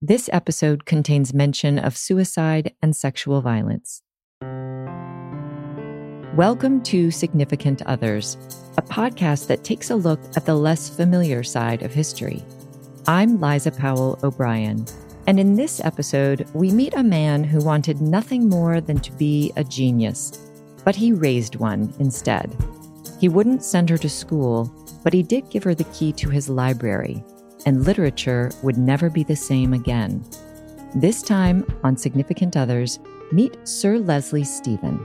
This episode contains mention of suicide and sexual violence. Welcome to Significant Others, a podcast that takes a look at the less familiar side of history. I'm Liza Powell O'Brien, and in this episode, we meet a man who wanted nothing more than to be a genius, but he raised one instead. He wouldn't send her to school, but he did give her the key to his library, and literature would never be the same again. This time on Significant Others, meet Sir Leslie Stephen.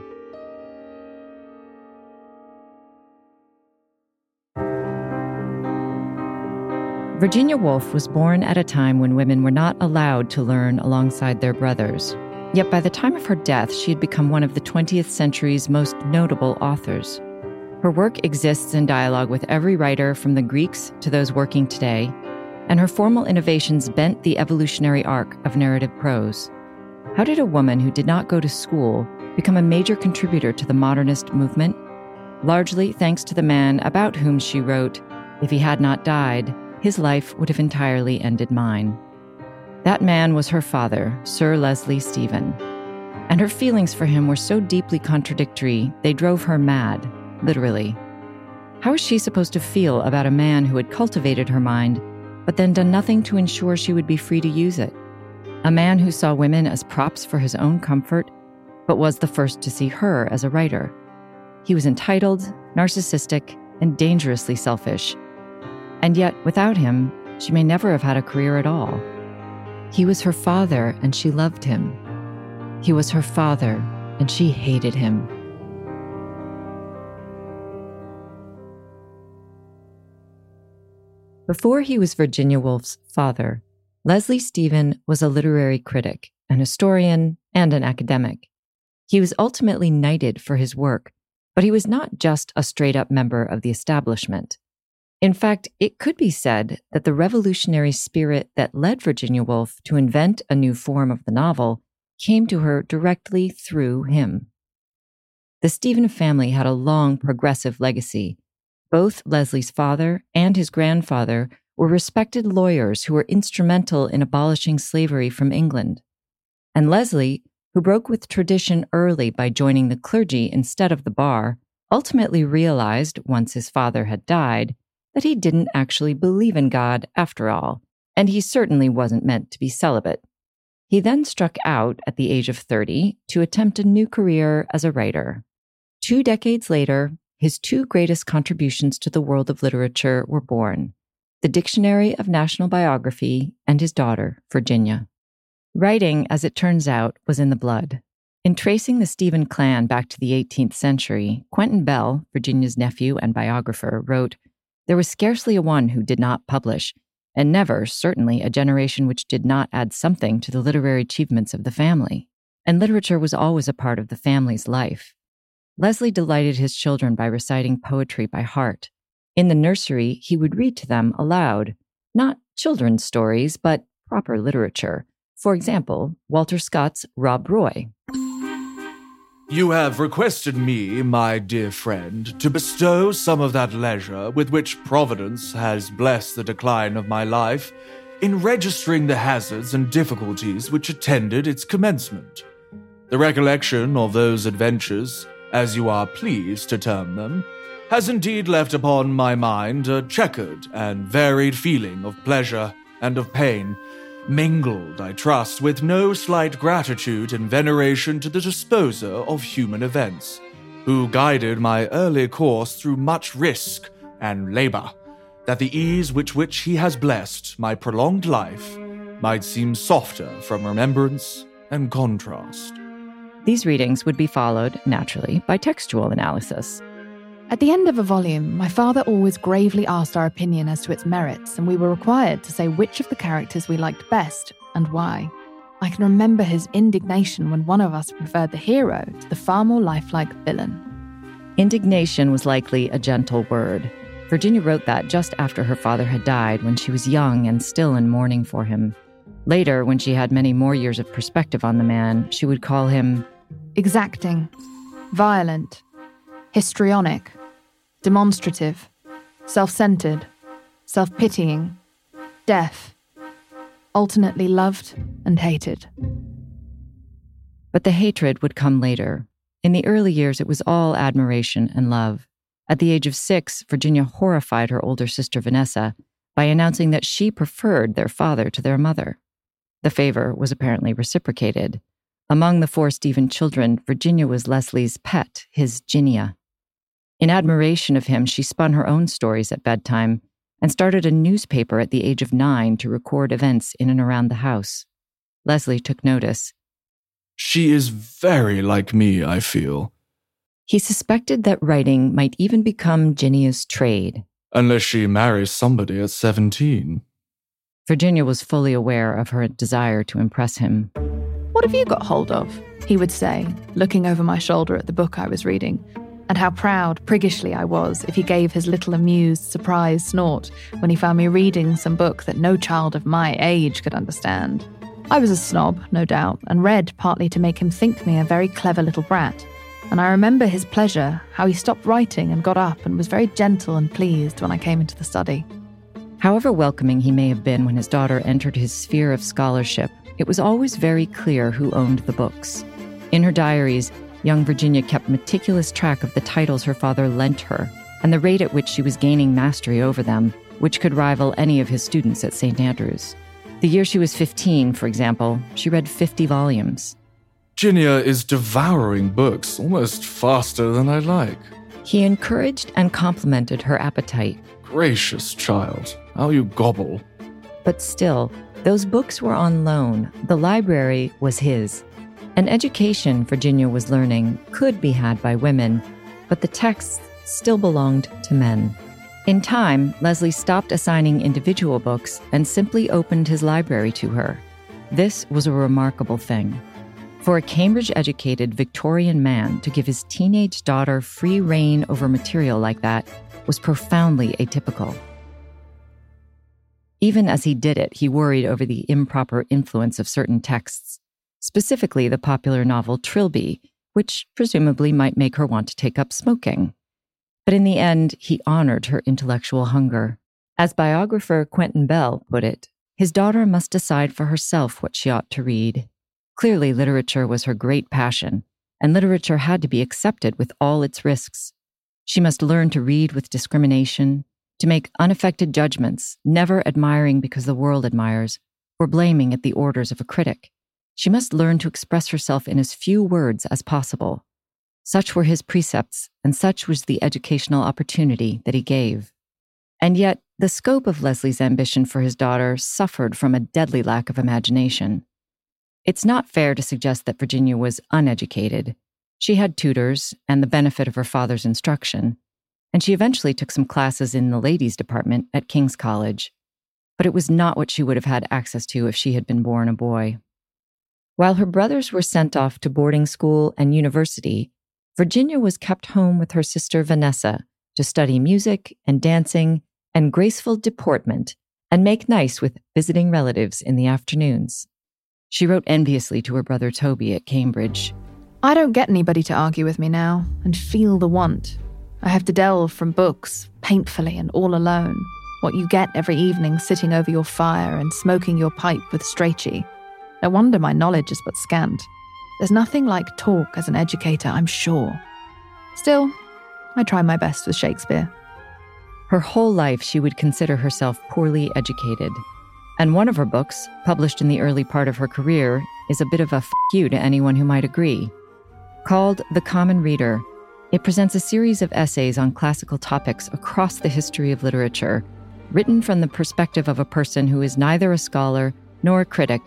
Virginia Woolf was born at a time when women were not allowed to learn alongside their brothers. Yet by the time of her death, she had become one of the 20th century's most notable authors. Her work exists in dialogue with every writer from the Greeks to those working today, and her formal innovations bent the evolutionary arc of narrative prose. How did a woman who did not go to school become a major contributor to the modernist movement? Largely thanks to the man about whom she wrote, If he had not died, his life would have entirely ended mine. That man was her father, Sir Leslie Stephen. And her feelings for him were so deeply contradictory, they drove her mad, literally. How was she supposed to feel about a man who had cultivated her mind, but then done nothing to ensure she would be free to use it? A man who saw women as props for his own comfort, but was the first to see her as a writer. He was entitled, narcissistic, and dangerously selfish and yet, without him, she may never have had a career at all. He was her father, and she loved him. He was her father, and she hated him. Before he was Virginia Woolf's father, Leslie Stephen was a literary critic, an historian, and an academic. He was ultimately knighted for his work, but he was not just a straight up member of the establishment. In fact, it could be said that the revolutionary spirit that led Virginia Woolf to invent a new form of the novel came to her directly through him. The Stephen family had a long progressive legacy. Both Leslie's father and his grandfather were respected lawyers who were instrumental in abolishing slavery from England. And Leslie, who broke with tradition early by joining the clergy instead of the bar, ultimately realized, once his father had died, that he didn't actually believe in God after all, and he certainly wasn't meant to be celibate. He then struck out at the age of 30 to attempt a new career as a writer. Two decades later, his two greatest contributions to the world of literature were born the Dictionary of National Biography and his daughter, Virginia. Writing, as it turns out, was in the blood. In tracing the Stephen clan back to the 18th century, Quentin Bell, Virginia's nephew and biographer, wrote there was scarcely a one who did not publish, and never, certainly, a generation which did not add something to the literary achievements of the family. And literature was always a part of the family's life. Leslie delighted his children by reciting poetry by heart. In the nursery, he would read to them aloud, not children's stories, but proper literature. For example, Walter Scott's Rob Roy. You have requested me, my dear friend, to bestow some of that leisure with which Providence has blessed the decline of my life in registering the hazards and difficulties which attended its commencement. The recollection of those adventures, as you are pleased to term them, has indeed left upon my mind a checkered and varied feeling of pleasure and of pain mingled, I trust, with no slight gratitude and veneration to the disposer of human events, who guided my early course through much risk and labor, that the ease with which he has blessed my prolonged life might seem softer from remembrance and contrast. These readings would be followed, naturally, by textual analysis. At the end of a volume, my father always gravely asked our opinion as to its merits, and we were required to say which of the characters we liked best and why. I can remember his indignation when one of us preferred the hero to the far more lifelike villain. Indignation was likely a gentle word. Virginia wrote that just after her father had died when she was young and still in mourning for him. Later, when she had many more years of perspective on the man, she would call him exacting, violent, histrionic, demonstrative, self centered, self pitying, deaf, alternately loved and hated. But the hatred would come later. In the early years, it was all admiration and love. At the age of six, Virginia horrified her older sister Vanessa by announcing that she preferred their father to their mother. The favor was apparently reciprocated. Among the four Stephen children, Virginia was Leslie's pet, his Ginia. In admiration of him, she spun her own stories at bedtime and started a newspaper at the age of nine to record events in and around the house. Leslie took notice. She is very like me, I feel. He suspected that writing might even become Ginia's trade. Unless she marries somebody at 17. Virginia was fully aware of her desire to impress him. What have you got hold of? He would say, looking over my shoulder at the book I was reading, and how proud, priggishly I was if he gave his little amused, surprised snort when he found me reading some book that no child of my age could understand. I was a snob, no doubt, and read partly to make him think me a very clever little brat and I remember his pleasure, how he stopped writing and got up and was very gentle and pleased when I came into the study. However welcoming he may have been when his daughter entered his sphere of scholarship, it was always very clear who owned the books. In her diaries, young Virginia kept meticulous track of the titles her father lent her and the rate at which she was gaining mastery over them, which could rival any of his students at St. Andrews. The year she was 15, for example, she read 50 volumes. Ginia is devouring books almost faster than I like. He encouraged and complimented her appetite. Gracious child, how you gobble. But still, those books were on loan. The library was his. An education Virginia was learning could be had by women, but the texts still belonged to men. In time, Leslie stopped assigning individual books and simply opened his library to her. This was a remarkable thing. For a Cambridge educated Victorian man to give his teenage daughter free rein over material like that was profoundly atypical. Even as he did it, he worried over the improper influence of certain texts, specifically the popular novel Trilby, which presumably might make her want to take up smoking. But in the end, he honored her intellectual hunger. As biographer Quentin Bell put it, his daughter must decide for herself what she ought to read. Clearly, literature was her great passion, and literature had to be accepted with all its risks. She must learn to read with discrimination, to make unaffected judgments, never admiring because the world admires, or blaming at the orders of a critic. She must learn to express herself in as few words as possible. Such were his precepts, and such was the educational opportunity that he gave. And yet, the scope of Leslie's ambition for his daughter suffered from a deadly lack of imagination. It's not fair to suggest that Virginia was uneducated. She had tutors and the benefit of her father's instruction, and she eventually took some classes in the ladies' department at King's College. But it was not what she would have had access to if she had been born a boy. While her brothers were sent off to boarding school and university, Virginia was kept home with her sister Vanessa to study music and dancing and graceful deportment and make nice with visiting relatives in the afternoons. She wrote enviously to her brother Toby at Cambridge. I don't get anybody to argue with me now and feel the want. I have to delve from books, painfully and all alone, what you get every evening sitting over your fire and smoking your pipe with Strachey. No wonder my knowledge is but scant. There's nothing like talk as an educator, I'm sure. Still, I try my best with Shakespeare. Her whole life, she would consider herself poorly educated, and one of her books, published in the early part of her career, is a bit of a f you to anyone who might agree. Called The Common Reader, it presents a series of essays on classical topics across the history of literature, written from the perspective of a person who is neither a scholar nor a critic,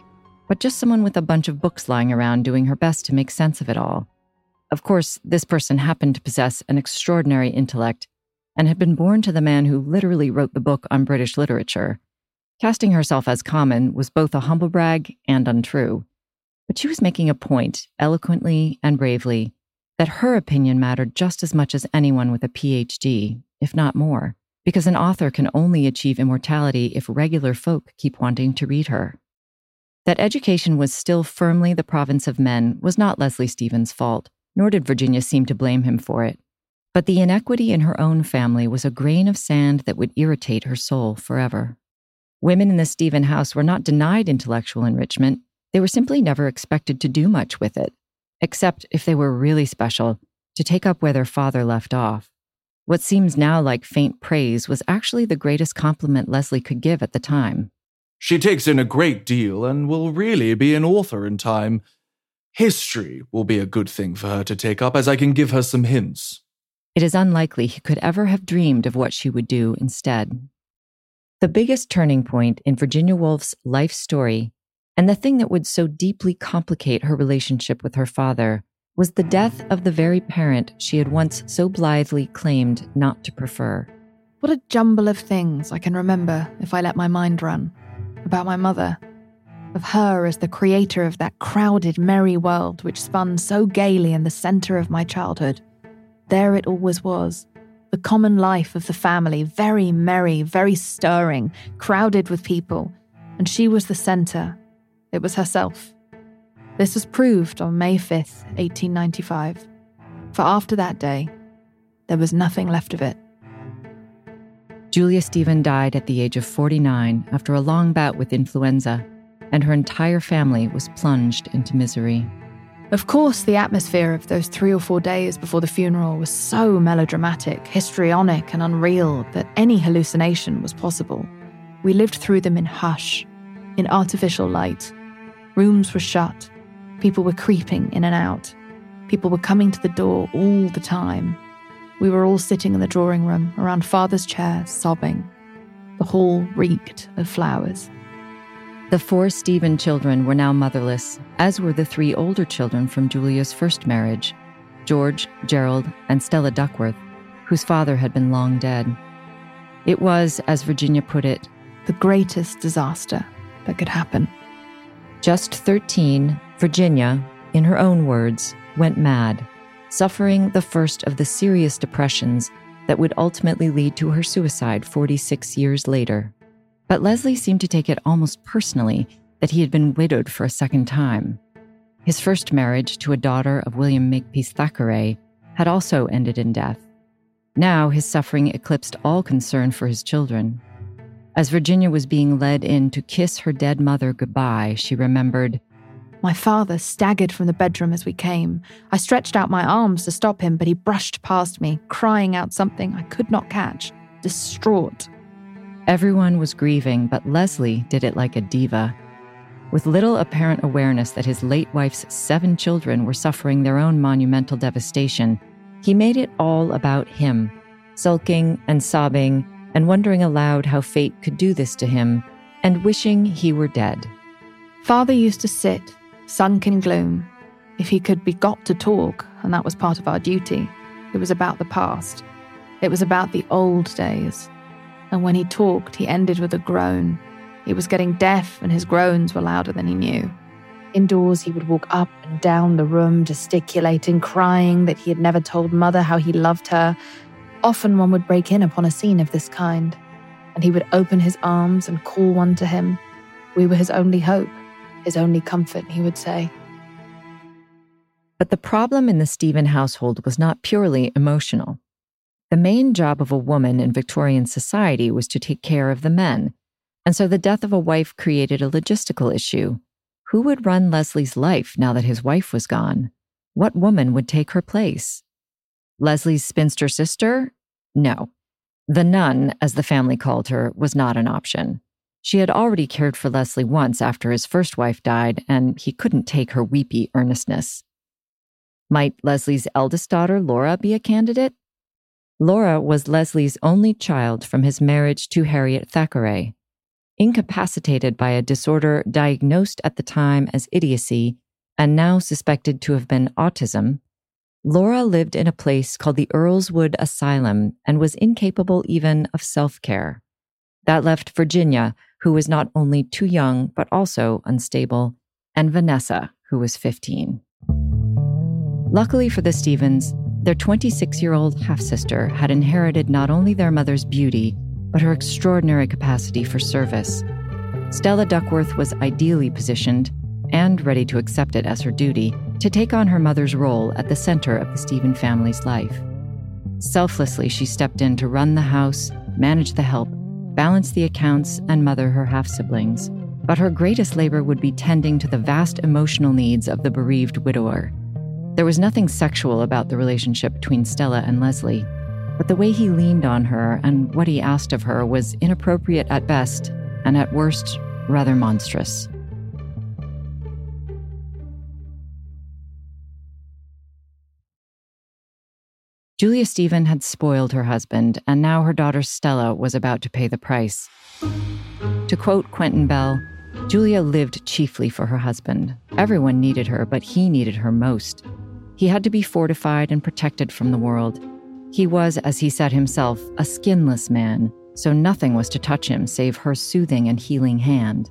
but just someone with a bunch of books lying around doing her best to make sense of it all. Of course, this person happened to possess an extraordinary intellect and had been born to the man who literally wrote the book on British literature. Casting herself as common was both a humble brag and untrue. But she was making a point, eloquently and bravely, that her opinion mattered just as much as anyone with a PhD, if not more, because an author can only achieve immortality if regular folk keep wanting to read her. That education was still firmly the province of men was not Leslie Stephen's fault, nor did Virginia seem to blame him for it. But the inequity in her own family was a grain of sand that would irritate her soul forever. Women in the Stephen house were not denied intellectual enrichment, they were simply never expected to do much with it, except if they were really special, to take up where their father left off. What seems now like faint praise was actually the greatest compliment Leslie could give at the time. She takes in a great deal and will really be an author in time. History will be a good thing for her to take up, as I can give her some hints. It is unlikely he could ever have dreamed of what she would do instead. The biggest turning point in Virginia Woolf's life story, and the thing that would so deeply complicate her relationship with her father, was the death of the very parent she had once so blithely claimed not to prefer. What a jumble of things I can remember if I let my mind run about my mother, of her as the creator of that crowded, merry world which spun so gaily in the centre of my childhood. There it always was. The common life of the family, very merry, very stirring, crowded with people, and she was the centre. It was herself. This was proved on May 5th, 1895. For after that day, there was nothing left of it. Julia Stephen died at the age of 49 after a long bout with influenza, and her entire family was plunged into misery. Of course, the atmosphere of those three or four days before the funeral was so melodramatic, histrionic, and unreal that any hallucination was possible. We lived through them in hush, in artificial light. Rooms were shut, People were creeping in and out. People were coming to the door all the time. We were all sitting in the drawing room around father's chair, sobbing. The hall reeked of flowers. The four Stephen children were now motherless, as were the three older children from Julia's first marriage George, Gerald, and Stella Duckworth, whose father had been long dead. It was, as Virginia put it, the greatest disaster that could happen. Just 13, Virginia, in her own words, went mad, suffering the first of the serious depressions that would ultimately lead to her suicide 46 years later. But Leslie seemed to take it almost personally that he had been widowed for a second time. His first marriage to a daughter of William Makepeace Thackeray had also ended in death. Now his suffering eclipsed all concern for his children. As Virginia was being led in to kiss her dead mother goodbye, she remembered my father staggered from the bedroom as we came. I stretched out my arms to stop him, but he brushed past me, crying out something I could not catch, distraught. Everyone was grieving, but Leslie did it like a diva. With little apparent awareness that his late wife's seven children were suffering their own monumental devastation, he made it all about him, sulking and sobbing and wondering aloud how fate could do this to him, and wishing he were dead. Father used to sit sunk in gloom. If he could be got to talk, and that was part of our duty, it was about the past. It was about the old days. And when he talked, he ended with a groan. He was getting deaf, and his groans were louder than he knew. Indoors, he would walk up and down the room, gesticulating, crying that he had never told Mother how he loved her. Often one would break in upon a scene of this kind, and he would open his arms and call one to him. We were his only hope his only comfort, he would say. But the problem in the Stephen household was not purely emotional. The main job of a woman in Victorian society was to take care of the men, and so the death of a wife created a logistical issue. Who would run Leslie's life now that his wife was gone? What woman would take her place? Leslie's spinster sister? No. The nun, as the family called her, was not an option. She had already cared for Leslie once after his first wife died, and he couldn't take her weepy earnestness. Might Leslie's eldest daughter, Laura, be a candidate? Laura was Leslie's only child from his marriage to Harriet Thackeray. Incapacitated by a disorder diagnosed at the time as idiocy and now suspected to have been autism, Laura lived in a place called the Earlswood Asylum and was incapable even of self care. That left Virginia who was not only too young, but also unstable, and Vanessa, who was 15. Luckily for the Stephens, their 26 year old half sister had inherited not only their mother's beauty, but her extraordinary capacity for service. Stella Duckworth was ideally positioned and ready to accept it as her duty to take on her mother's role at the center of the Stephen family's life. Selflessly, she stepped in to run the house, manage the help, balance the accounts, and mother her half siblings. But her greatest labor would be tending to the vast emotional needs of the bereaved widower. There was nothing sexual about the relationship between Stella and Leslie, but the way he leaned on her and what he asked of her was inappropriate at best, and at worst, rather monstrous. Julia Stephen had spoiled her husband, and now her daughter Stella was about to pay the price. To quote Quentin Bell, Julia lived chiefly for her husband. Everyone needed her, but he needed her most. He had to be fortified and protected from the world. He was, as he said himself, a skinless man, so nothing was to touch him save her soothing and healing hand.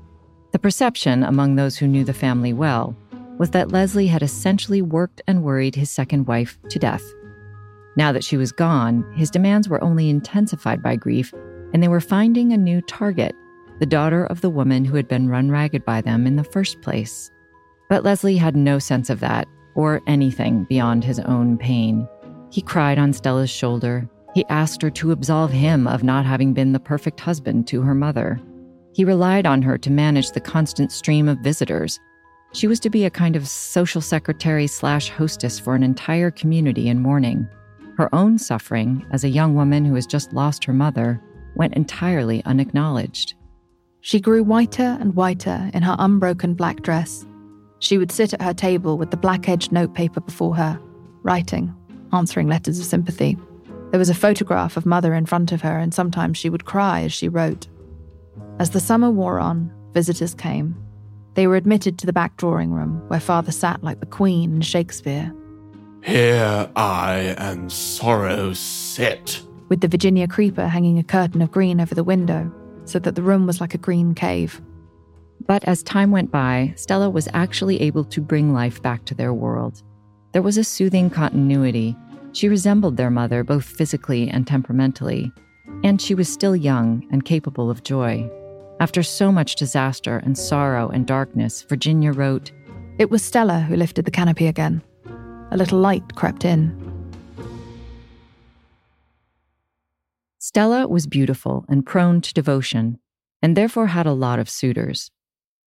The perception among those who knew the family well was that Leslie had essentially worked and worried his second wife to death. Now that she was gone, his demands were only intensified by grief, and they were finding a new target the daughter of the woman who had been run ragged by them in the first place. But Leslie had no sense of that, or anything beyond his own pain. He cried on Stella's shoulder. He asked her to absolve him of not having been the perfect husband to her mother. He relied on her to manage the constant stream of visitors. She was to be a kind of social secretary slash hostess for an entire community in mourning. Her own suffering, as a young woman who has just lost her mother, went entirely unacknowledged. She grew whiter and whiter in her unbroken black dress. She would sit at her table with the black edged notepaper before her, writing, answering letters of sympathy. There was a photograph of mother in front of her, and sometimes she would cry as she wrote. As the summer wore on, visitors came. They were admitted to the back drawing room, where father sat like the queen in Shakespeare. Here I and sorrow sit. With the Virginia creeper hanging a curtain of green over the window, so that the room was like a green cave. But as time went by, Stella was actually able to bring life back to their world. There was a soothing continuity. She resembled their mother both physically and temperamentally, and she was still young and capable of joy. After so much disaster and sorrow and darkness, Virginia wrote, It was Stella who lifted the canopy again. A little light crept in. Stella was beautiful and prone to devotion, and therefore had a lot of suitors.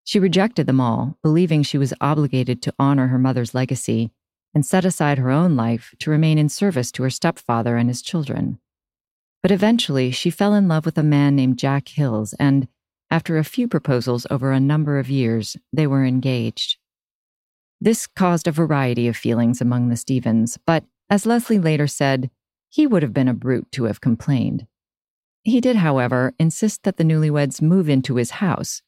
She rejected them all, believing she was obligated to honor her mother's legacy and set aside her own life to remain in service to her stepfather and his children. But eventually, she fell in love with a man named Jack Hills, and after a few proposals over a number of years, they were engaged. This caused a variety of feelings among the Stephens, but as Leslie later said, he would have been a brute to have complained. He did, however, insist that the newlyweds move into his house,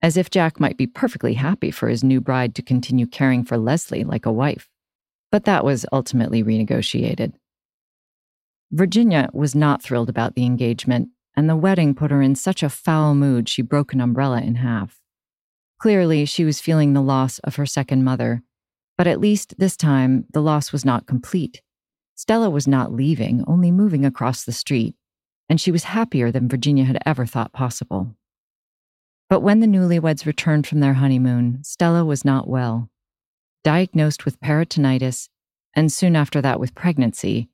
as if Jack might be perfectly happy for his new bride to continue caring for Leslie like a wife. But that was ultimately renegotiated. Virginia was not thrilled about the engagement, and the wedding put her in such a foul mood she broke an umbrella in half. Clearly, she was feeling the loss of her second mother, but at least this time the loss was not complete. Stella was not leaving, only moving across the street, and she was happier than Virginia had ever thought possible. But when the newlyweds returned from their honeymoon, Stella was not well. Diagnosed with peritonitis, and soon after that with pregnancy,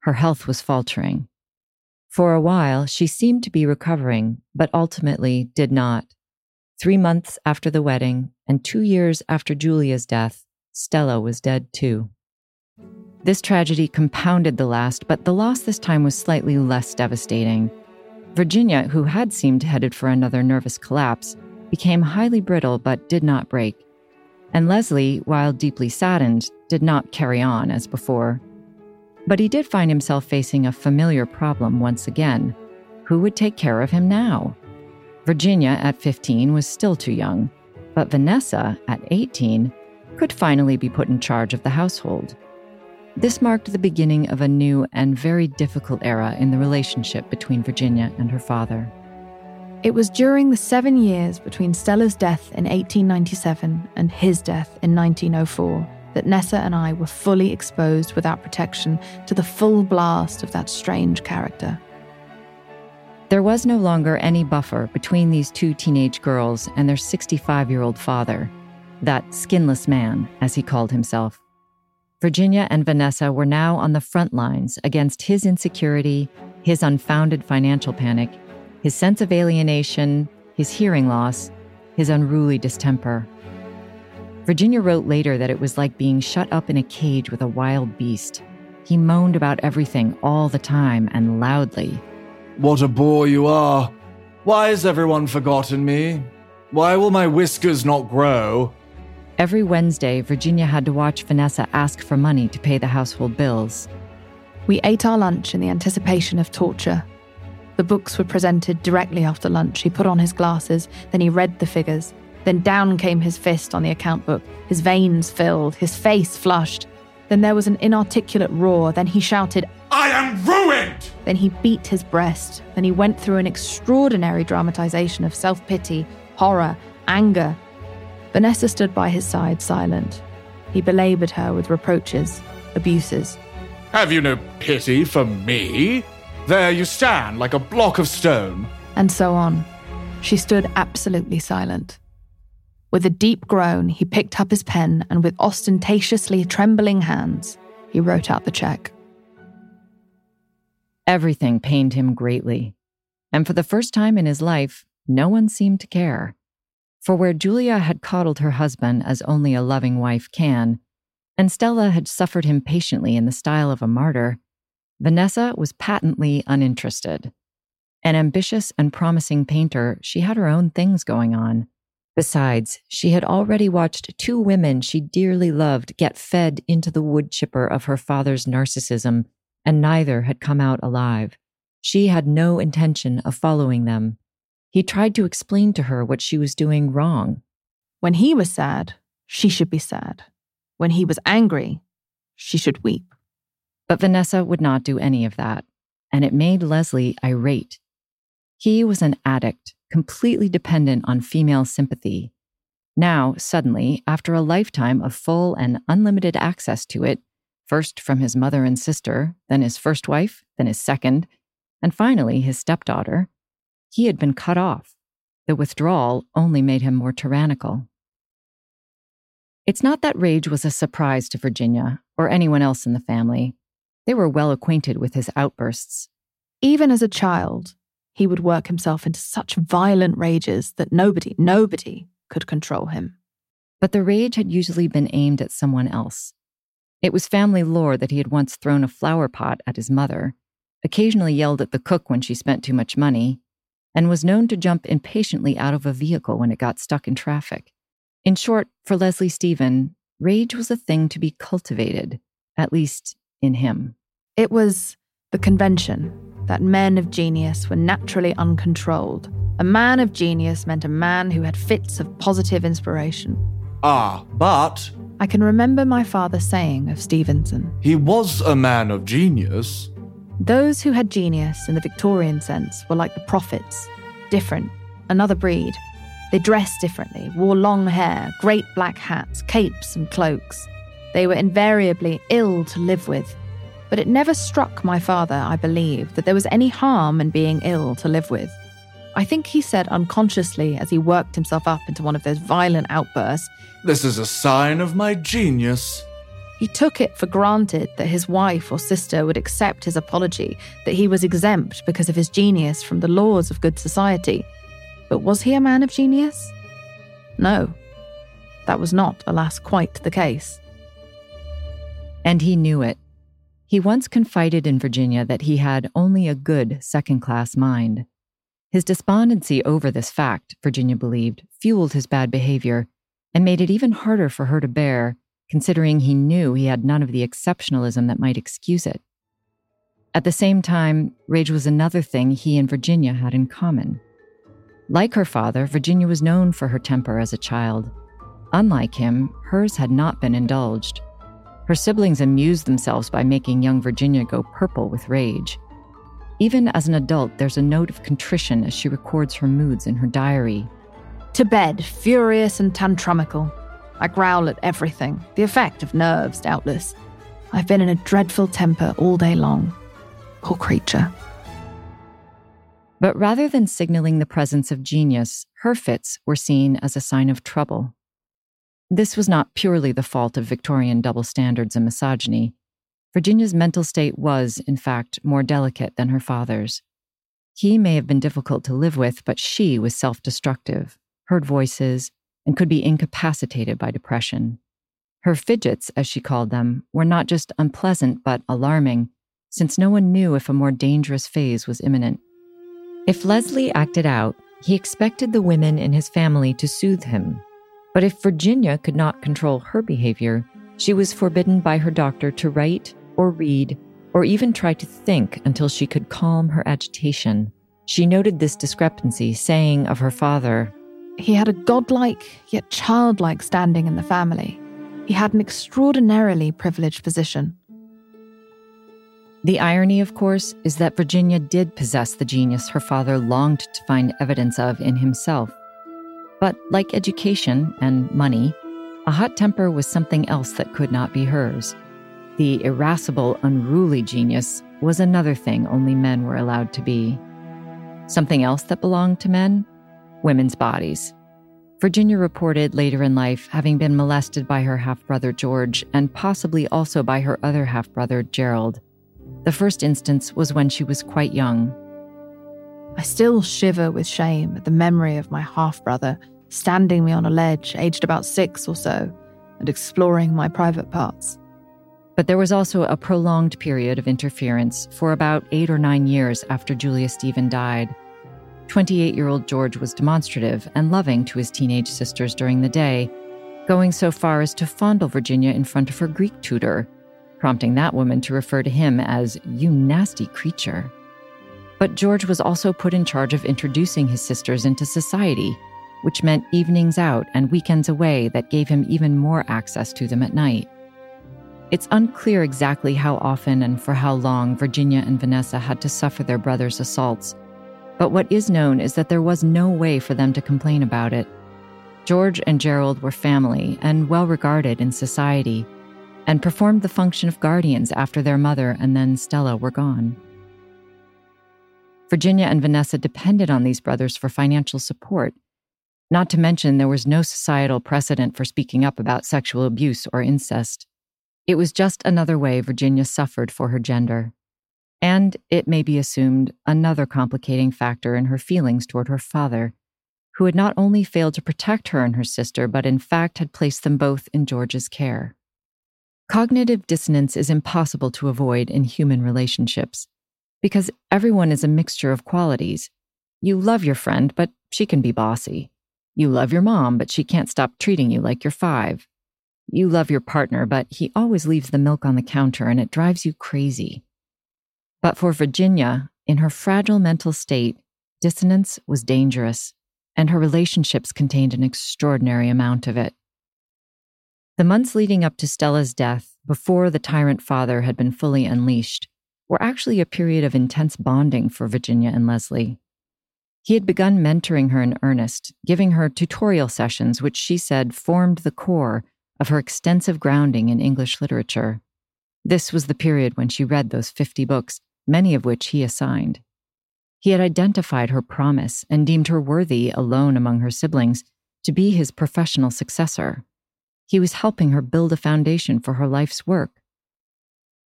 her health was faltering. For a while, she seemed to be recovering, but ultimately did not. Three months after the wedding, and two years after Julia's death, Stella was dead too. This tragedy compounded the last, but the loss this time was slightly less devastating. Virginia, who had seemed headed for another nervous collapse, became highly brittle but did not break. And Leslie, while deeply saddened, did not carry on as before. But he did find himself facing a familiar problem once again. Who would take care of him now? Virginia, at 15, was still too young, but Vanessa, at 18, could finally be put in charge of the household. This marked the beginning of a new and very difficult era in the relationship between Virginia and her father. It was during the seven years between Stella's death in 1897 and his death in 1904 that Nessa and I were fully exposed without protection to the full blast of that strange character. There was no longer any buffer between these two teenage girls and their 65 year old father, that skinless man, as he called himself. Virginia and Vanessa were now on the front lines against his insecurity, his unfounded financial panic, his sense of alienation, his hearing loss, his unruly distemper. Virginia wrote later that it was like being shut up in a cage with a wild beast. He moaned about everything all the time and loudly. What a bore you are. Why has everyone forgotten me? Why will my whiskers not grow? Every Wednesday, Virginia had to watch Vanessa ask for money to pay the household bills. We ate our lunch in the anticipation of torture. The books were presented directly after lunch. He put on his glasses, then he read the figures. Then down came his fist on the account book, his veins filled, his face flushed. Then there was an inarticulate roar. Then he shouted, I am ruined! Then he beat his breast. Then he went through an extraordinary dramatization of self pity, horror, anger. Vanessa stood by his side, silent. He belabored her with reproaches, abuses. Have you no pity for me? There you stand like a block of stone. And so on. She stood absolutely silent. With a deep groan, he picked up his pen and with ostentatiously trembling hands, he wrote out the check. Everything pained him greatly. And for the first time in his life, no one seemed to care. For where Julia had coddled her husband as only a loving wife can, and Stella had suffered him patiently in the style of a martyr, Vanessa was patently uninterested. An ambitious and promising painter, she had her own things going on. Besides, she had already watched two women she dearly loved get fed into the wood chipper of her father's narcissism, and neither had come out alive. She had no intention of following them. He tried to explain to her what she was doing wrong. When he was sad, she should be sad. When he was angry, she should weep. But Vanessa would not do any of that, and it made Leslie irate. He was an addict completely dependent on female sympathy. Now, suddenly, after a lifetime of full and unlimited access to it, first from his mother and sister, then his first wife, then his second, and finally his stepdaughter, he had been cut off. The withdrawal only made him more tyrannical. It's not that rage was a surprise to Virginia or anyone else in the family. They were well acquainted with his outbursts. Even as a child, he would work himself into such violent rages that nobody, nobody could control him. But the rage had usually been aimed at someone else. It was family lore that he had once thrown a flower pot at his mother, occasionally yelled at the cook when she spent too much money, and was known to jump impatiently out of a vehicle when it got stuck in traffic. In short, for Leslie Stephen, rage was a thing to be cultivated, at least in him. It was the convention that men of genius were naturally uncontrolled. A man of genius meant a man who had fits of positive inspiration. Ah, but. I can remember my father saying of Stevenson He was a man of genius. Those who had genius in the Victorian sense were like the prophets, different, another breed. They dressed differently, wore long hair, great black hats, capes, and cloaks. They were invariably ill to live with, but it never struck my father, I believe, that there was any harm in being ill to live with. I think he said unconsciously as he worked himself up into one of those violent outbursts This is a sign of my genius. He took it for granted that his wife or sister would accept his apology, that he was exempt because of his genius from the laws of good society. But was he a man of genius? No. That was not, alas, quite the case. And he knew it. He once confided in Virginia that he had only a good second class mind. His despondency over this fact, Virginia believed, fueled his bad behavior and made it even harder for her to bear, considering he knew he had none of the exceptionalism that might excuse it. At the same time, rage was another thing he and Virginia had in common. Like her father, Virginia was known for her temper as a child. Unlike him, hers had not been indulged. Her siblings amused themselves by making young Virginia go purple with rage. Even as an adult, there's a note of contrition as she records her moods in her diary. To bed, furious and tantrumical. I growl at everything, the effect of nerves, doubtless. I've been in a dreadful temper all day long. Poor creature. But rather than signaling the presence of genius, her fits were seen as a sign of trouble. This was not purely the fault of Victorian double standards and misogyny. Virginia's mental state was, in fact, more delicate than her father's. He may have been difficult to live with, but she was self destructive, heard voices, and could be incapacitated by depression. Her fidgets, as she called them, were not just unpleasant but alarming, since no one knew if a more dangerous phase was imminent. If Leslie acted out, he expected the women in his family to soothe him. But if Virginia could not control her behavior, she was forbidden by her doctor to write or read or even try to think until she could calm her agitation. She noted this discrepancy, saying of her father, He had a godlike yet childlike standing in the family. He had an extraordinarily privileged position. The irony, of course, is that Virginia did possess the genius her father longed to find evidence of in himself. But like education and money, a hot temper was something else that could not be hers. The irascible, unruly genius was another thing only men were allowed to be. Something else that belonged to men? Women's bodies. Virginia reported later in life having been molested by her half brother George and possibly also by her other half brother Gerald. The first instance was when she was quite young. I still shiver with shame at the memory of my half brother standing me on a ledge, aged about six or so, and exploring my private parts. But there was also a prolonged period of interference for about eight or nine years after Julia Stephen died. 28 year old George was demonstrative and loving to his teenage sisters during the day, going so far as to fondle Virginia in front of her Greek tutor, prompting that woman to refer to him as, you nasty creature. But George was also put in charge of introducing his sisters into society, which meant evenings out and weekends away that gave him even more access to them at night. It's unclear exactly how often and for how long Virginia and Vanessa had to suffer their brother's assaults, but what is known is that there was no way for them to complain about it. George and Gerald were family and well regarded in society, and performed the function of guardians after their mother and then Stella were gone. Virginia and Vanessa depended on these brothers for financial support. Not to mention, there was no societal precedent for speaking up about sexual abuse or incest. It was just another way Virginia suffered for her gender. And it may be assumed another complicating factor in her feelings toward her father, who had not only failed to protect her and her sister, but in fact had placed them both in George's care. Cognitive dissonance is impossible to avoid in human relationships because everyone is a mixture of qualities. You love your friend, but she can be bossy. You love your mom, but she can't stop treating you like you're five. You love your partner, but he always leaves the milk on the counter and it drives you crazy. But for Virginia, in her fragile mental state, dissonance was dangerous, and her relationships contained an extraordinary amount of it. The months leading up to Stella's death, before the tyrant father had been fully unleashed, were actually a period of intense bonding for Virginia and Leslie. He had begun mentoring her in earnest, giving her tutorial sessions, which she said formed the core of her extensive grounding in English literature. This was the period when she read those 50 books, many of which he assigned. He had identified her promise and deemed her worthy, alone among her siblings, to be his professional successor. He was helping her build a foundation for her life's work.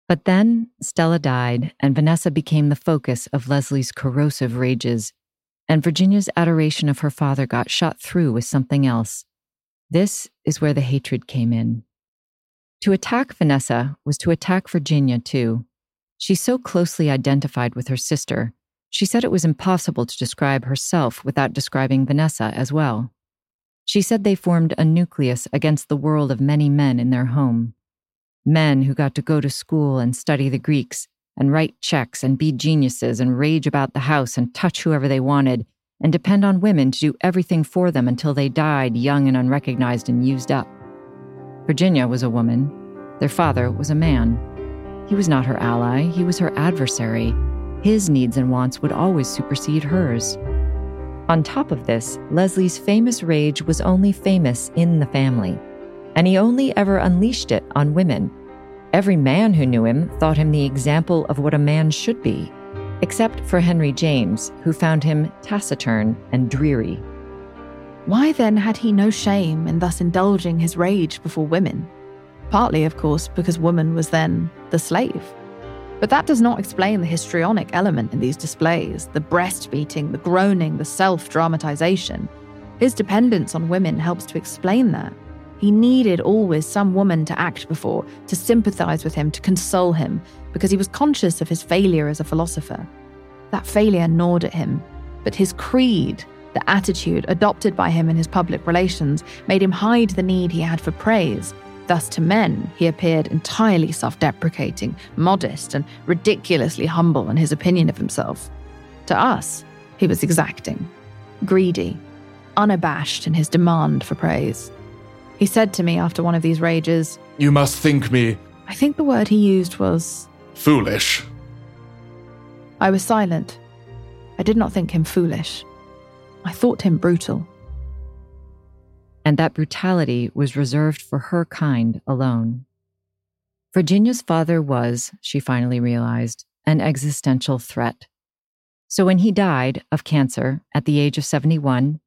But then Stella died, and Vanessa became the focus of Leslie's corrosive rages, and Virginia's adoration of her father got shot through with something else. This is where the hatred came in. To attack Vanessa was to attack Virginia, too. She so closely identified with her sister, she said it was impossible to describe herself without describing Vanessa as well. She said they formed a nucleus against the world of many men in their home men who got to go to school and study the Greeks and write checks and be geniuses and rage about the house and touch whoever they wanted and depend on women to do everything for them until they died young and unrecognized and used up. Virginia was a woman. Their father was a man. He was not her ally, he was her adversary. His needs and wants would always supersede hers. On top of this, Leslie's famous rage was only famous in the family and he only ever unleashed it on women. Every man who knew him thought him the example of what a man should be, except for Henry James, who found him taciturn and dreary. Why then had he no shame in thus indulging his rage before women? Partly, of course, because woman was then the slave. But that does not explain the histrionic element in these displays the breast beating, the groaning, the self dramatization. His dependence on women helps to explain that. He needed always some woman to act before, to sympathize with him, to console him, because he was conscious of his failure as a philosopher. That failure gnawed at him, but his creed, the attitude adopted by him in his public relations, made him hide the need he had for praise. Thus, to men, he appeared entirely self deprecating, modest, and ridiculously humble in his opinion of himself. To us, he was exacting, greedy, unabashed in his demand for praise. He said to me after one of these rages, You must think me. I think the word he used was foolish. I was silent. I did not think him foolish. I thought him brutal. And that brutality was reserved for her kind alone. Virginia's father was, she finally realized, an existential threat. So when he died of cancer at the age of 71,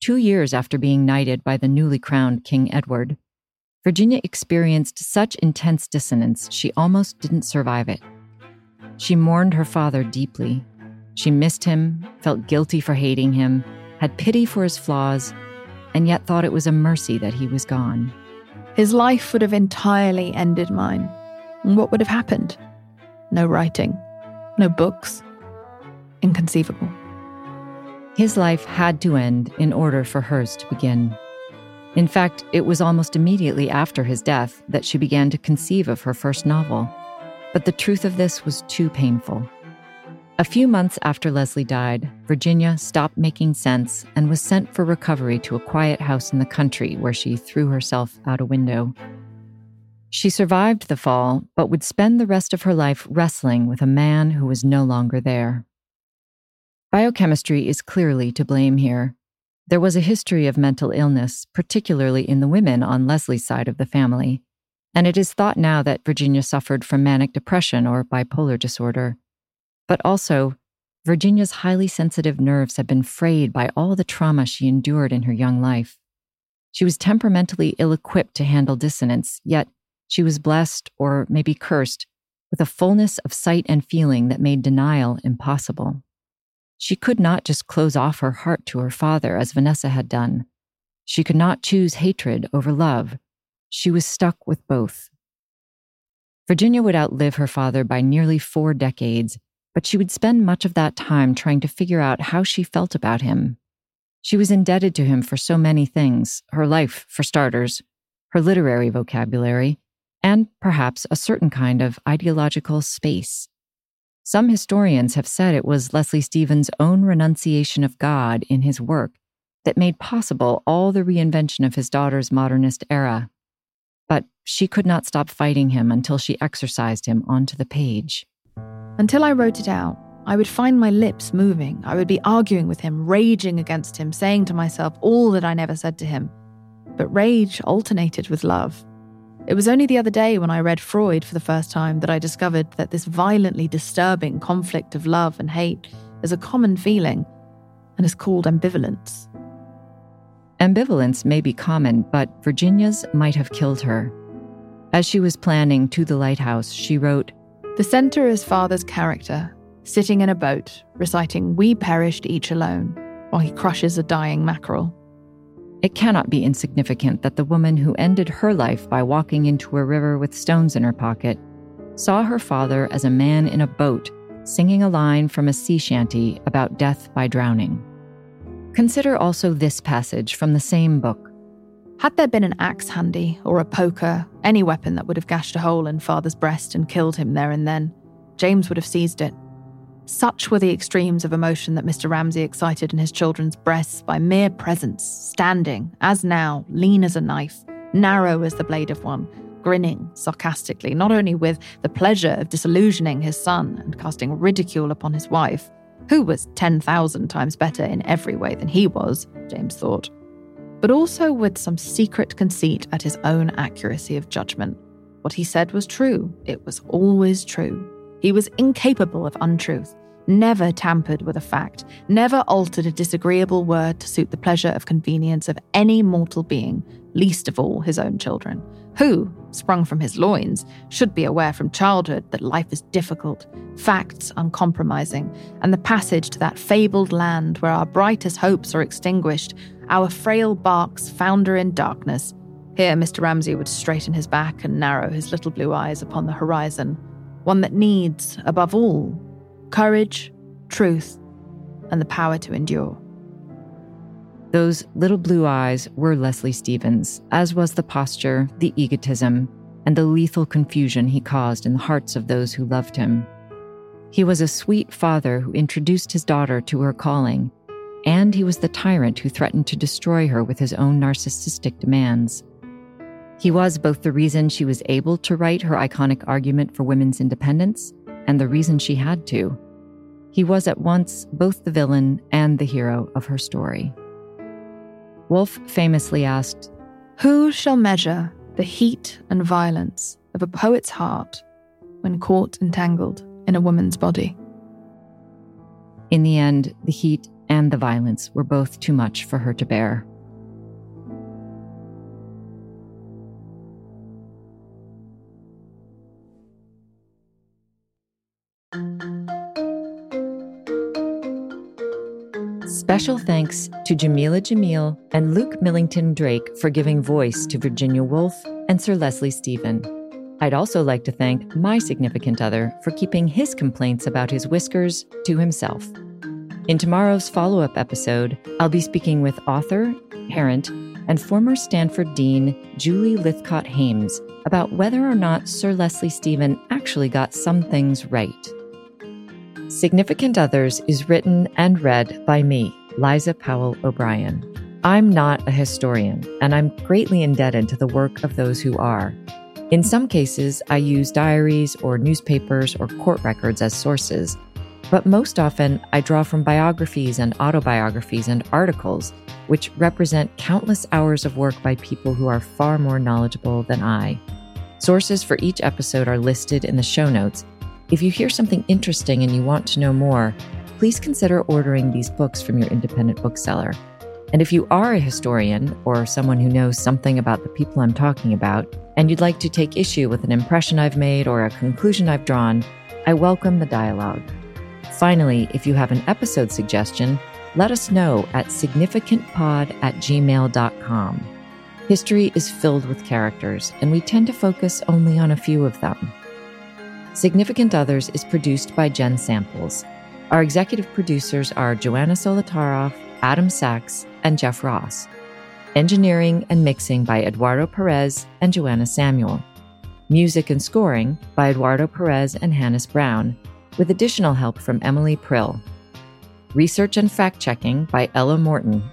Two years after being knighted by the newly crowned King Edward, Virginia experienced such intense dissonance she almost didn't survive it. She mourned her father deeply. She missed him, felt guilty for hating him, had pity for his flaws, and yet thought it was a mercy that he was gone. His life would have entirely ended mine. And what would have happened? No writing, no books. Inconceivable. His life had to end in order for hers to begin. In fact, it was almost immediately after his death that she began to conceive of her first novel. But the truth of this was too painful. A few months after Leslie died, Virginia stopped making sense and was sent for recovery to a quiet house in the country where she threw herself out a window. She survived the fall, but would spend the rest of her life wrestling with a man who was no longer there. Biochemistry is clearly to blame here. There was a history of mental illness, particularly in the women on Leslie's side of the family, and it is thought now that Virginia suffered from manic depression or bipolar disorder. But also, Virginia's highly sensitive nerves had been frayed by all the trauma she endured in her young life. She was temperamentally ill equipped to handle dissonance, yet she was blessed, or maybe cursed, with a fullness of sight and feeling that made denial impossible. She could not just close off her heart to her father as Vanessa had done. She could not choose hatred over love. She was stuck with both. Virginia would outlive her father by nearly four decades, but she would spend much of that time trying to figure out how she felt about him. She was indebted to him for so many things her life, for starters, her literary vocabulary, and perhaps a certain kind of ideological space. Some historians have said it was Leslie Stephen's own renunciation of God in his work that made possible all the reinvention of his daughter's modernist era. But she could not stop fighting him until she exorcised him onto the page. Until I wrote it out, I would find my lips moving. I would be arguing with him, raging against him, saying to myself all that I never said to him. But rage alternated with love. It was only the other day when I read Freud for the first time that I discovered that this violently disturbing conflict of love and hate is a common feeling and is called ambivalence. Ambivalence may be common, but Virginia's might have killed her. As she was planning To the Lighthouse, she wrote The center is father's character, sitting in a boat, reciting We perished each alone, while he crushes a dying mackerel. It cannot be insignificant that the woman who ended her life by walking into a river with stones in her pocket saw her father as a man in a boat singing a line from a sea shanty about death by drowning. Consider also this passage from the same book. Had there been an axe handy, or a poker, any weapon that would have gashed a hole in father's breast and killed him there and then, James would have seized it. Such were the extremes of emotion that Mr. Ramsay excited in his children's breasts by mere presence, standing, as now, lean as a knife, narrow as the blade of one, grinning sarcastically, not only with the pleasure of disillusioning his son and casting ridicule upon his wife, who was 10,000 times better in every way than he was, James thought, but also with some secret conceit at his own accuracy of judgment. What he said was true, it was always true. He was incapable of untruth. never tampered with a fact, never altered a disagreeable word to suit the pleasure of convenience of any mortal being, least of all his own children, who, sprung from his loins, should be aware from childhood that life is difficult, facts uncompromising, and the passage to that fabled land where our brightest hopes are extinguished, our frail barks founder in darkness. Here, Mr. Ramsay would straighten his back and narrow his little blue eyes upon the horizon, one that needs, above all, courage, truth, and the power to endure. Those little blue eyes were Leslie Stephen's, as was the posture, the egotism, and the lethal confusion he caused in the hearts of those who loved him. He was a sweet father who introduced his daughter to her calling, and he was the tyrant who threatened to destroy her with his own narcissistic demands. He was both the reason she was able to write her iconic argument for women's independence and the reason she had to. He was at once both the villain and the hero of her story. Woolf famously asked, Who shall measure the heat and violence of a poet's heart when caught entangled in a woman's body? In the end, the heat and the violence were both too much for her to bear. Special thanks to Jameela Jamil and Luke Millington Drake for giving voice to Virginia Woolf and Sir Leslie Stephen. I'd also like to thank my significant other for keeping his complaints about his whiskers to himself. In tomorrow's follow up episode, I'll be speaking with author, parent, and former Stanford Dean Julie Lythcott Haims about whether or not Sir Leslie Stephen actually got some things right. Significant Others is written and read by me, Liza Powell O'Brien. I'm not a historian, and I'm greatly indebted to the work of those who are. In some cases, I use diaries or newspapers or court records as sources, but most often I draw from biographies and autobiographies and articles, which represent countless hours of work by people who are far more knowledgeable than I. Sources for each episode are listed in the show notes. If you hear something interesting and you want to know more, please consider ordering these books from your independent bookseller. And if you are a historian or someone who knows something about the people I'm talking about, and you'd like to take issue with an impression I've made or a conclusion I've drawn, I welcome the dialogue. Finally, if you have an episode suggestion, let us know at significantpod at gmail.com. History is filled with characters, and we tend to focus only on a few of them. Significant Others is produced by Jen Samples. Our executive producers are Joanna Solotaroff, Adam Sachs, and Jeff Ross. Engineering and mixing by Eduardo Perez and Joanna Samuel. Music and scoring by Eduardo Perez and Hannis Brown, with additional help from Emily Prill. Research and fact checking by Ella Morton.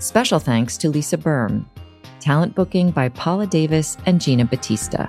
Special thanks to Lisa Berm. Talent booking by Paula Davis and Gina Batista.